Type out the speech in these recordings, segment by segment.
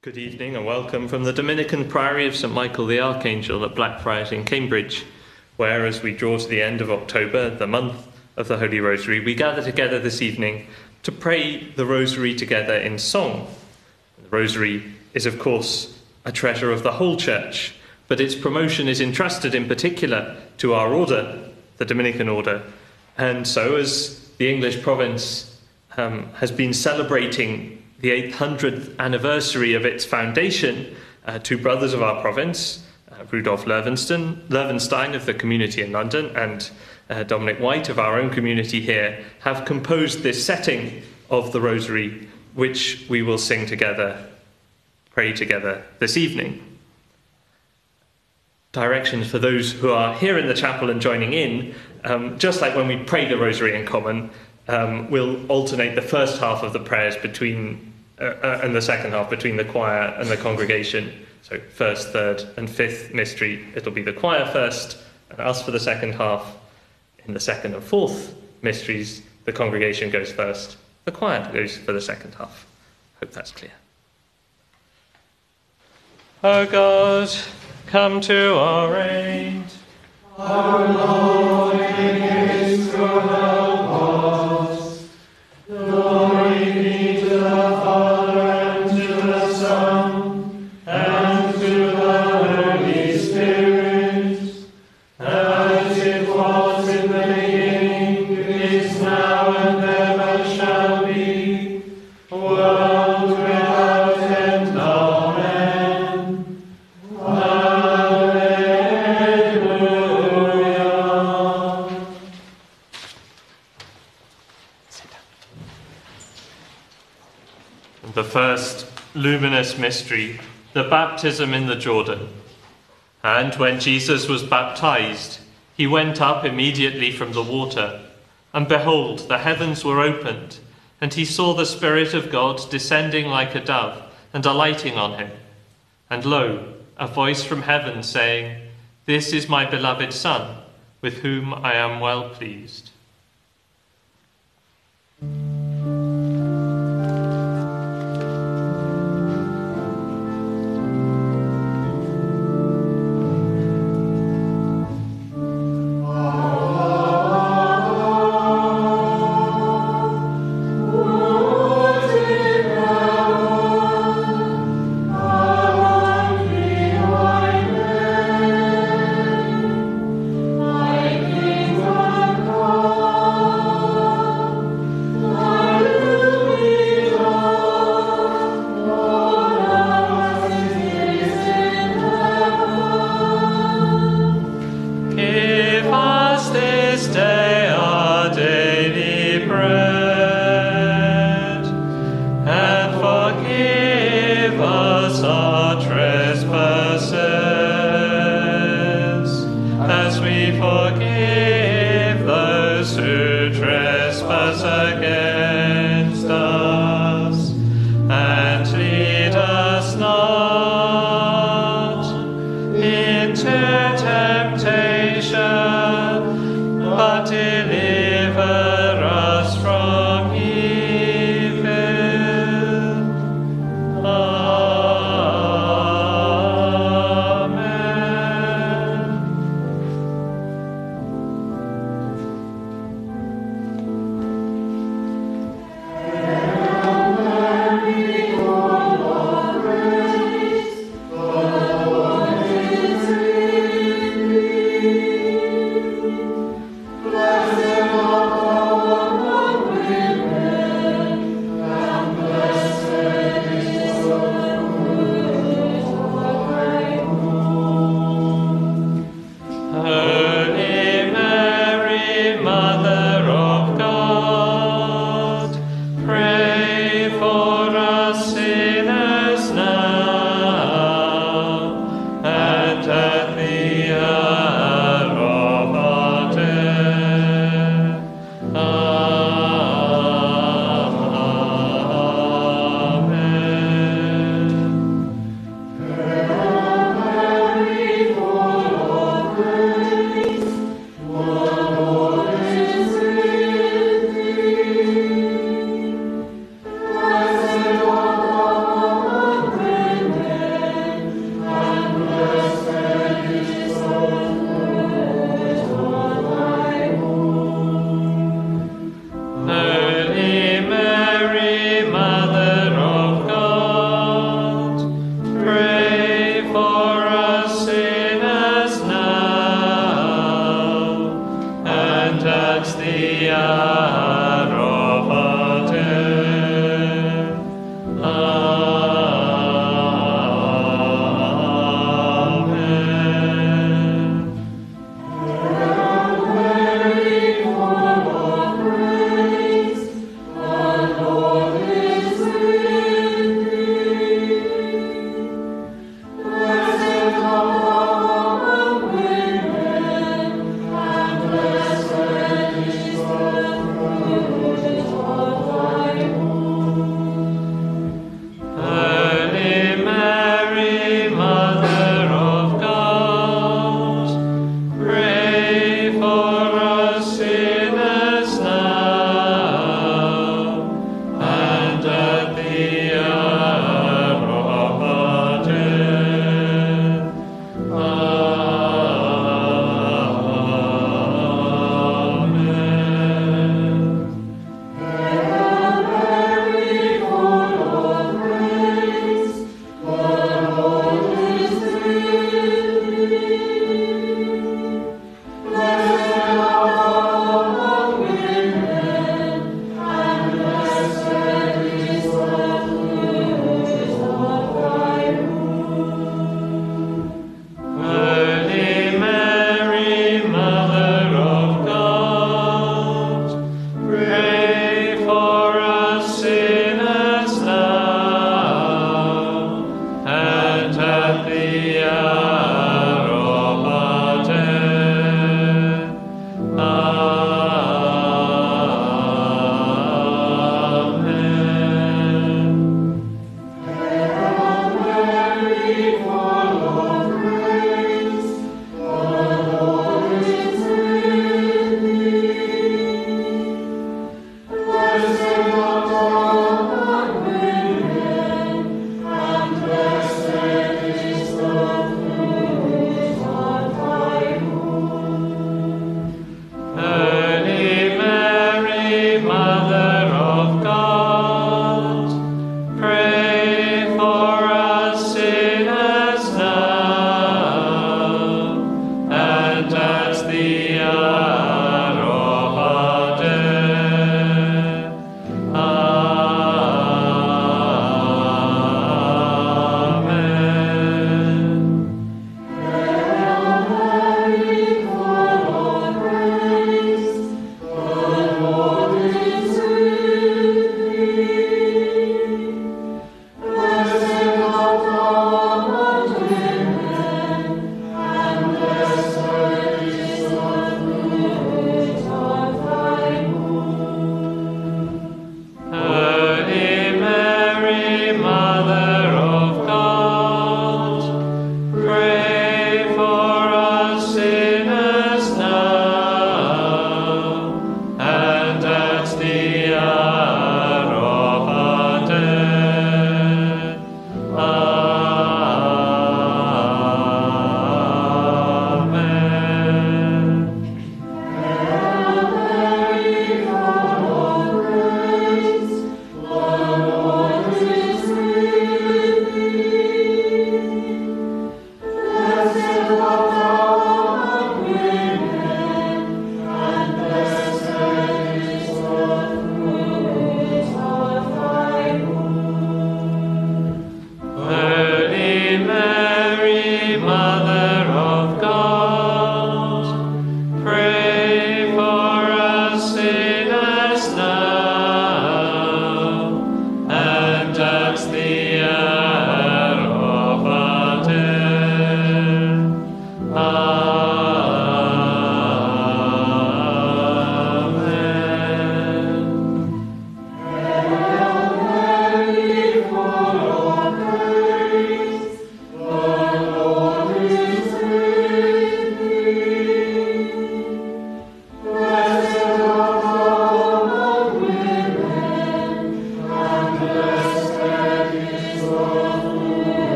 Good evening and welcome from the Dominican Priory of St Michael the Archangel at Blackfriars in Cambridge, where, as we draw to the end of October, the month of the Holy Rosary, we gather together this evening to pray the Rosary together in song. The Rosary is, of course, a treasure of the whole Church, but its promotion is entrusted in particular to our order, the Dominican order. And so, as the English province um, has been celebrating the 800th anniversary of its foundation, uh, two brothers of our province, uh, Rudolf Löwenstein of the community in London and uh, Dominic White of our own community here, have composed this setting of the Rosary, which we will sing together, pray together this evening. Directions for those who are here in the chapel and joining in, um, just like when we pray the Rosary in common, um, we'll alternate the first half of the prayers between uh, uh, and the second half between the choir and the congregation. So first, third, and fifth mystery, it'll be the choir first, and us for the second half. In the second and fourth mysteries, the congregation goes first, the choir goes for the second half. Hope that's clear. O God, come to our aid. Our Lord, in His help The first luminous mystery, the baptism in the Jordan. And when Jesus was baptized, he went up immediately from the water. And behold, the heavens were opened, and he saw the Spirit of God descending like a dove and alighting on him. And lo, a voice from heaven saying, This is my beloved Son, with whom I am well pleased.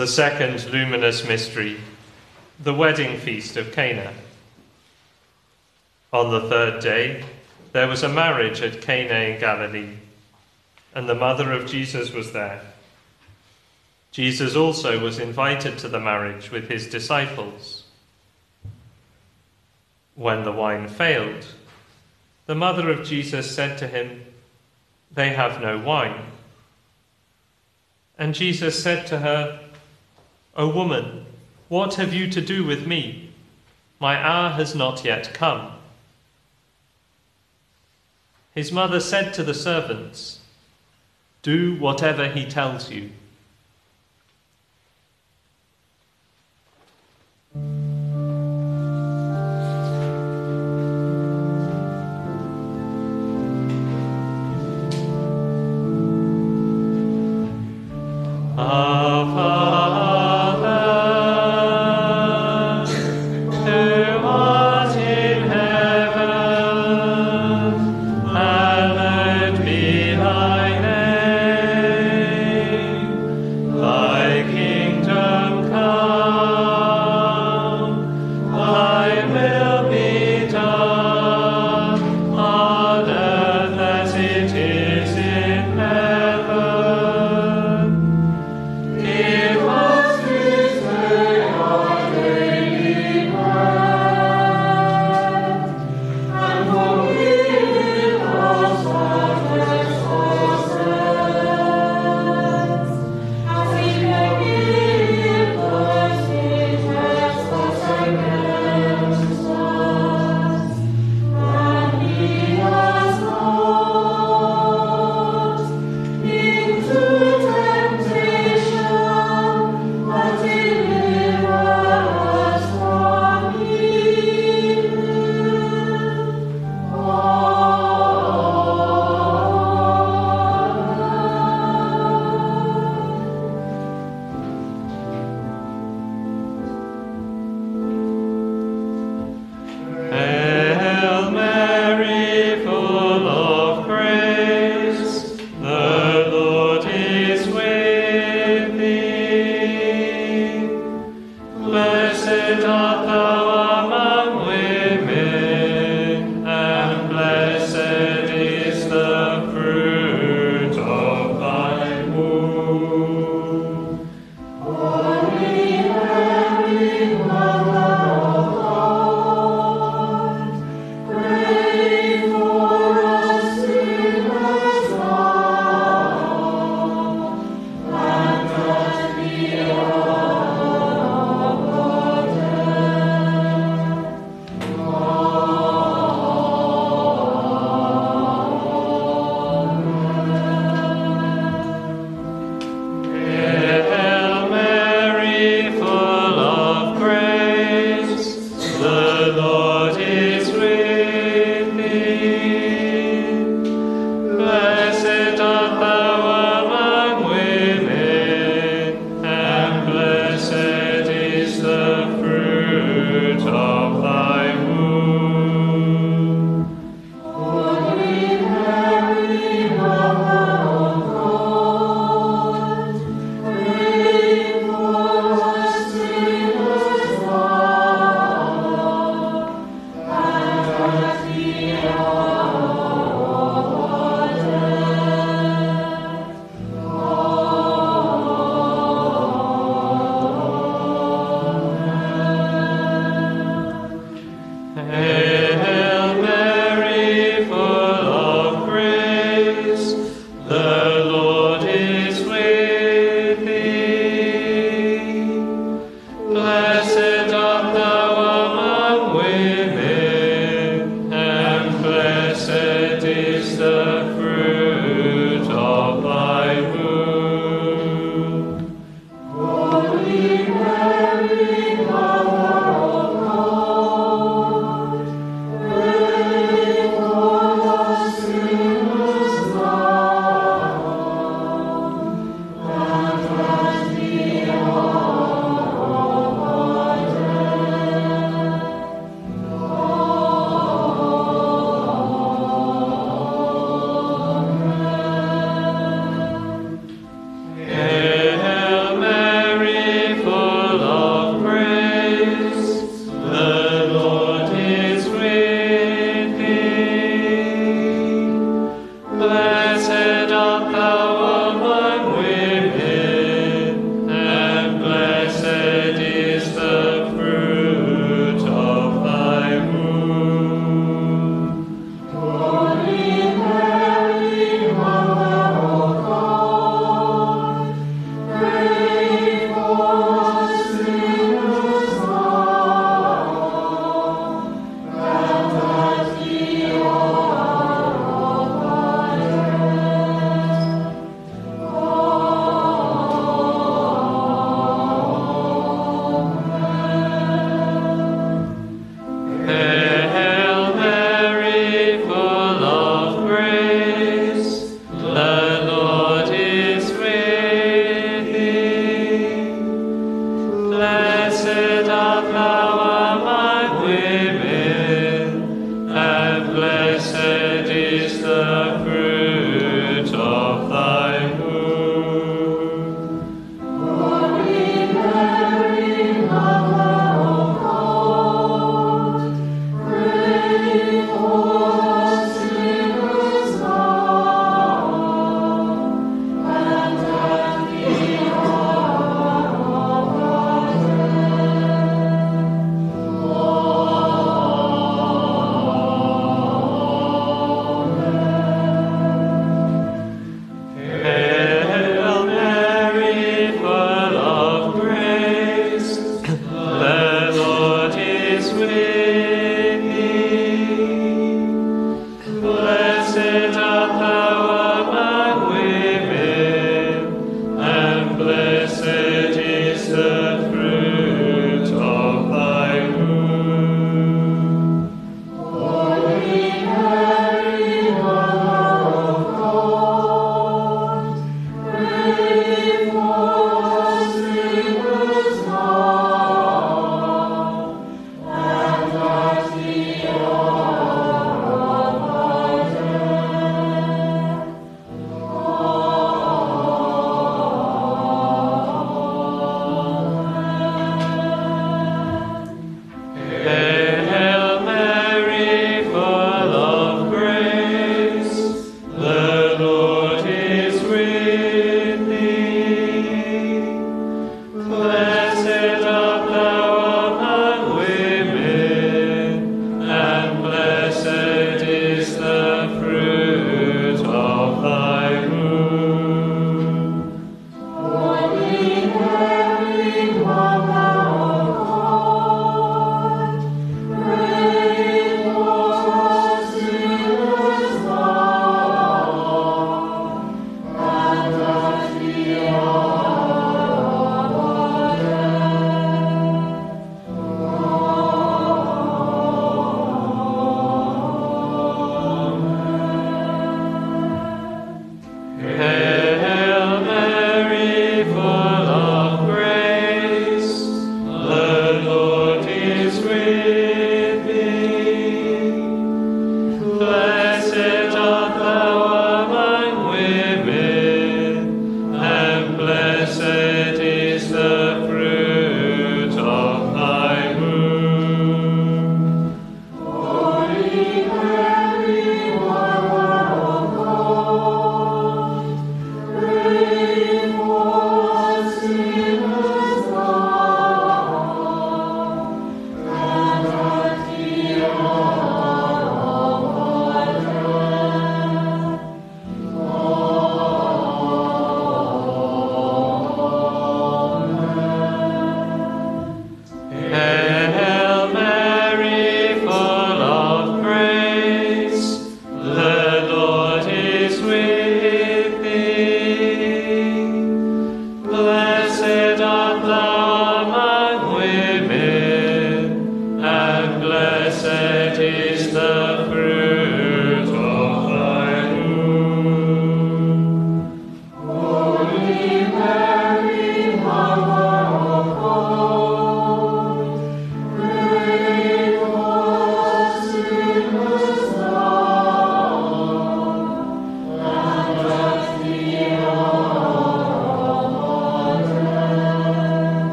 The second luminous mystery, the wedding feast of Cana. On the third day, there was a marriage at Cana in Galilee, and the mother of Jesus was there. Jesus also was invited to the marriage with his disciples. When the wine failed, the mother of Jesus said to him, They have no wine. And Jesus said to her, O woman, what have you to do with me? My hour has not yet come. His mother said to the servants, Do whatever he tells you. Our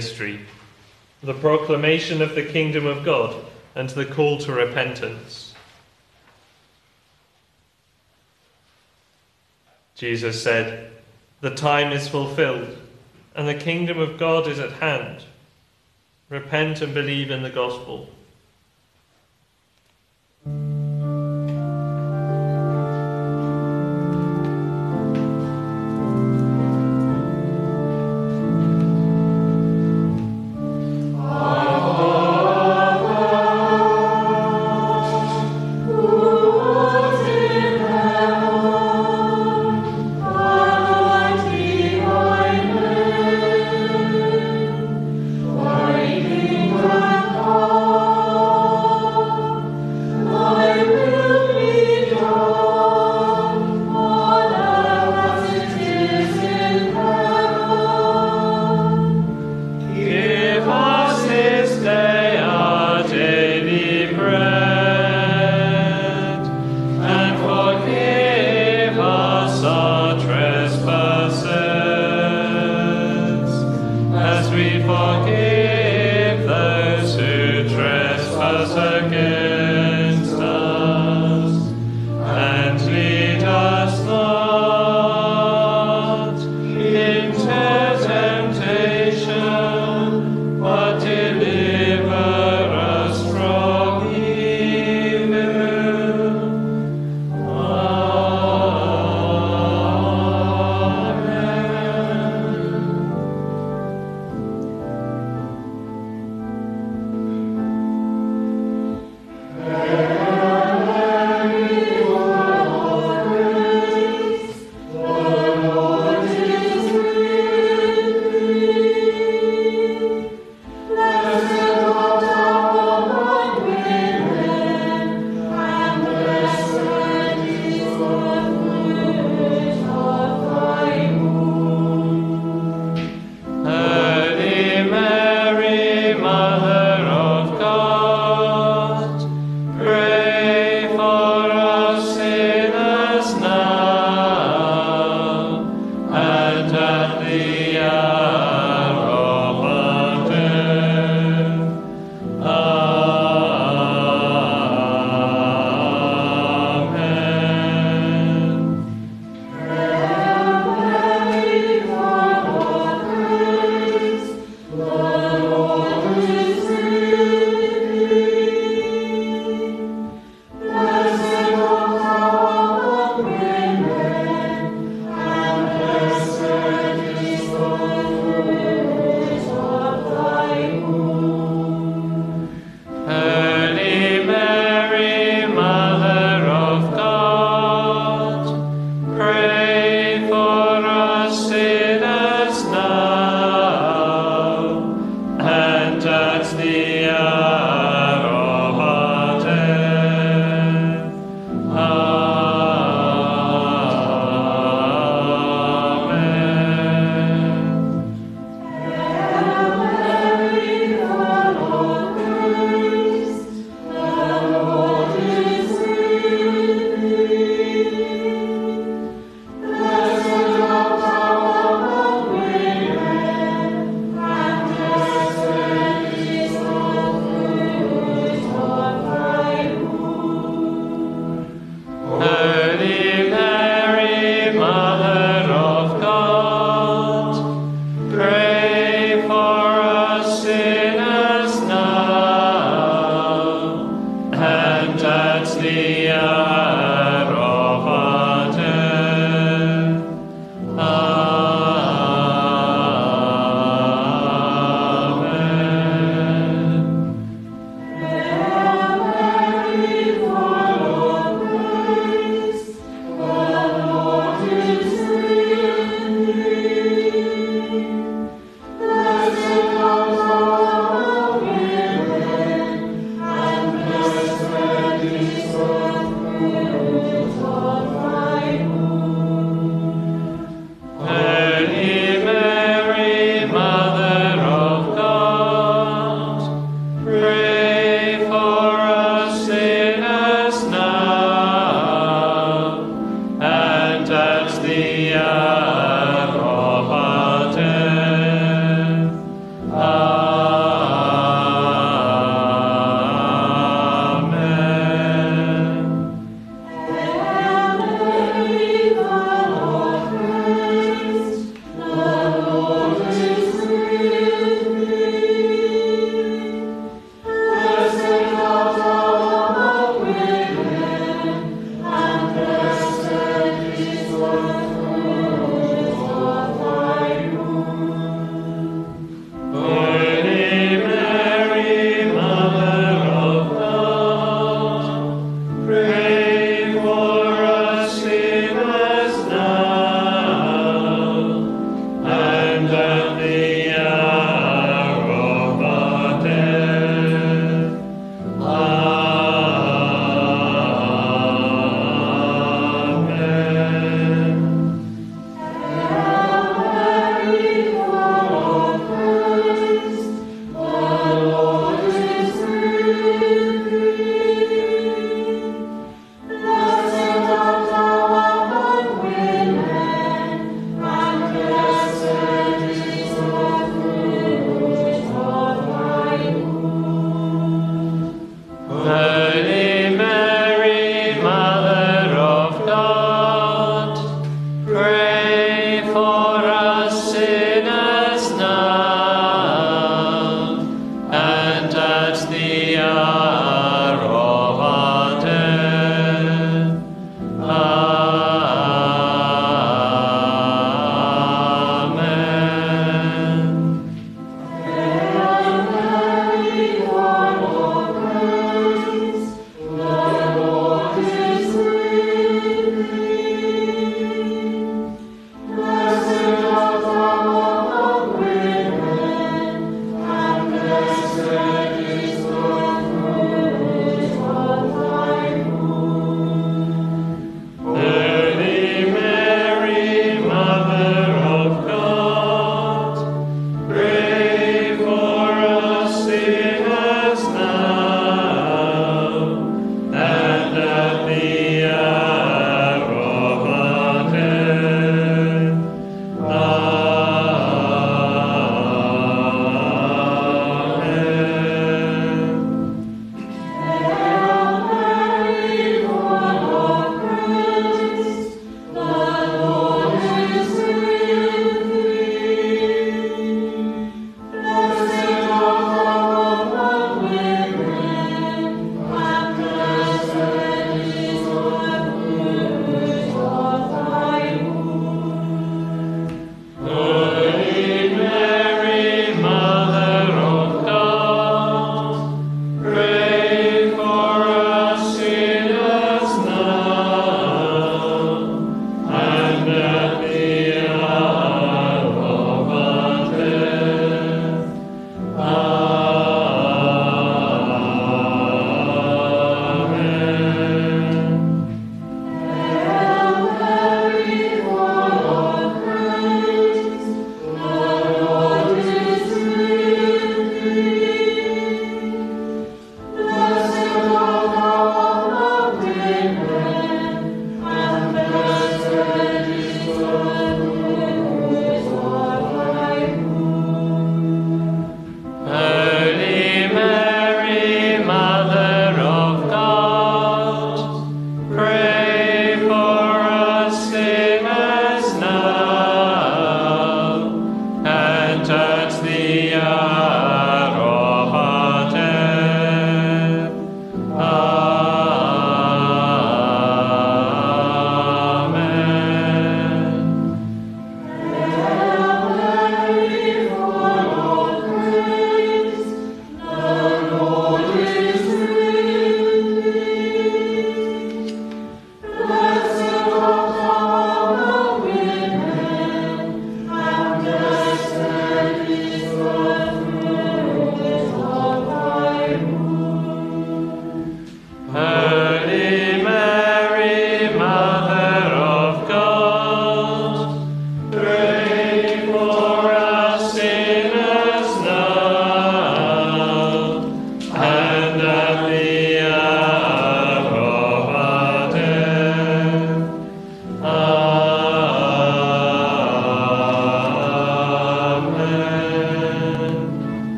mystery, the proclamation of the kingdom of God and the call to repentance. Jesus said, The time is fulfilled, and the kingdom of God is at hand. Repent and believe in the gospel. At the hour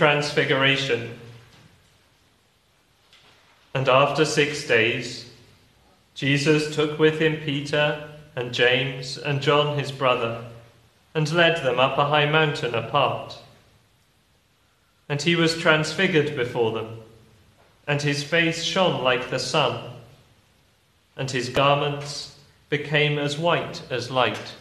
transfiguration. And after six days, Jesus took with him Peter and James and John his brother, and led them up a high mountain apart. And he was transfigured before them, and his face shone like the sun, and his garments became as white as light.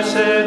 blessed.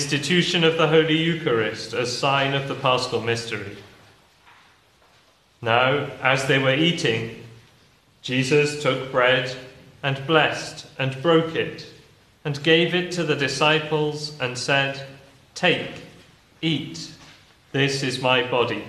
Institution of the Holy Eucharist as sign of the Paschal mystery. Now, as they were eating, Jesus took bread and blessed and broke it and gave it to the disciples and said, Take, eat, this is my body.